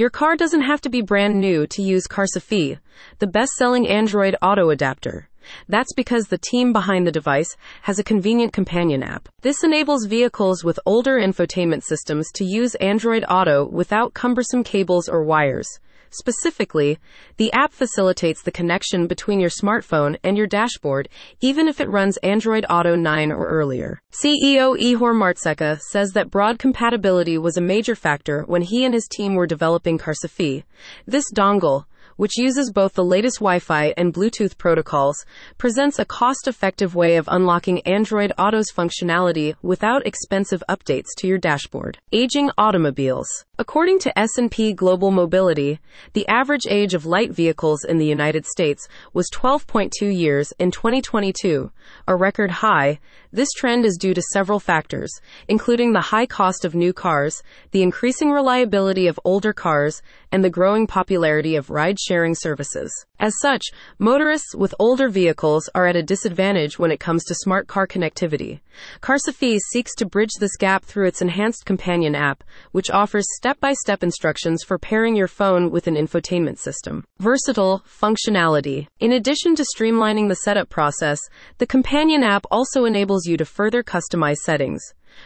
Your car doesn't have to be brand new to use Carsifi, the best selling Android auto adapter. That's because the team behind the device has a convenient companion app. This enables vehicles with older infotainment systems to use Android Auto without cumbersome cables or wires. Specifically, the app facilitates the connection between your smartphone and your dashboard, even if it runs Android Auto 9 or earlier. CEO Ihor Martsekha says that broad compatibility was a major factor when he and his team were developing Carsifi. This dongle, which uses both the latest Wi Fi and Bluetooth protocols, presents a cost effective way of unlocking Android Auto's functionality without expensive updates to your dashboard. Aging automobiles. According to S&P Global Mobility, the average age of light vehicles in the United States was 12.2 years in 2022, a record high. This trend is due to several factors, including the high cost of new cars, the increasing reliability of older cars, and the growing popularity of ride sharing services. As such, motorists with older vehicles are at a disadvantage when it comes to smart car connectivity. Carsifi seeks to bridge this gap through its enhanced companion app, which offers step by step instructions for pairing your phone with an infotainment system. Versatile functionality. In addition to streamlining the setup process, the companion app also enables you to further customize settings.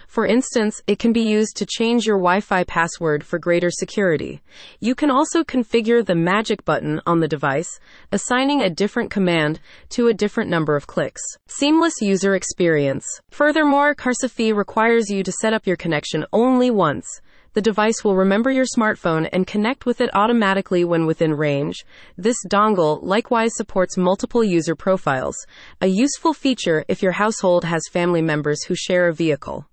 For instance, it can be used to change your Wi Fi password for greater security. You can also configure the magic button on the device, assigning a different command to a different number of clicks. Seamless user experience. Furthermore, Carsifi requires you to set up your connection only once. The device will remember your smartphone and connect with it automatically when within range. This dongle likewise supports multiple user profiles, a useful feature if your household has family members who share a vehicle.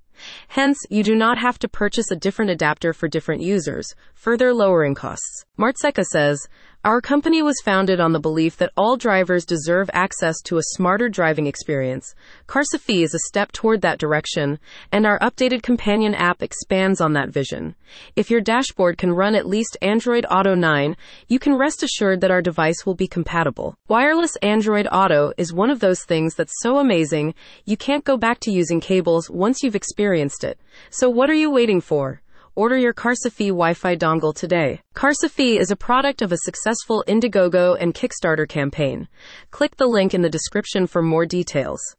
Hence, you do not have to purchase a different adapter for different users, further lowering costs. Martsekha says, our company was founded on the belief that all drivers deserve access to a smarter driving experience. Carsifi is a step toward that direction, and our updated companion app expands on that vision. If your dashboard can run at least Android Auto 9, you can rest assured that our device will be compatible. Wireless Android Auto is one of those things that's so amazing, you can't go back to using cables once you've experienced it. So what are you waiting for? Order your Carsifi Wi-Fi dongle today. Carsifi is a product of a successful Indiegogo and Kickstarter campaign. Click the link in the description for more details.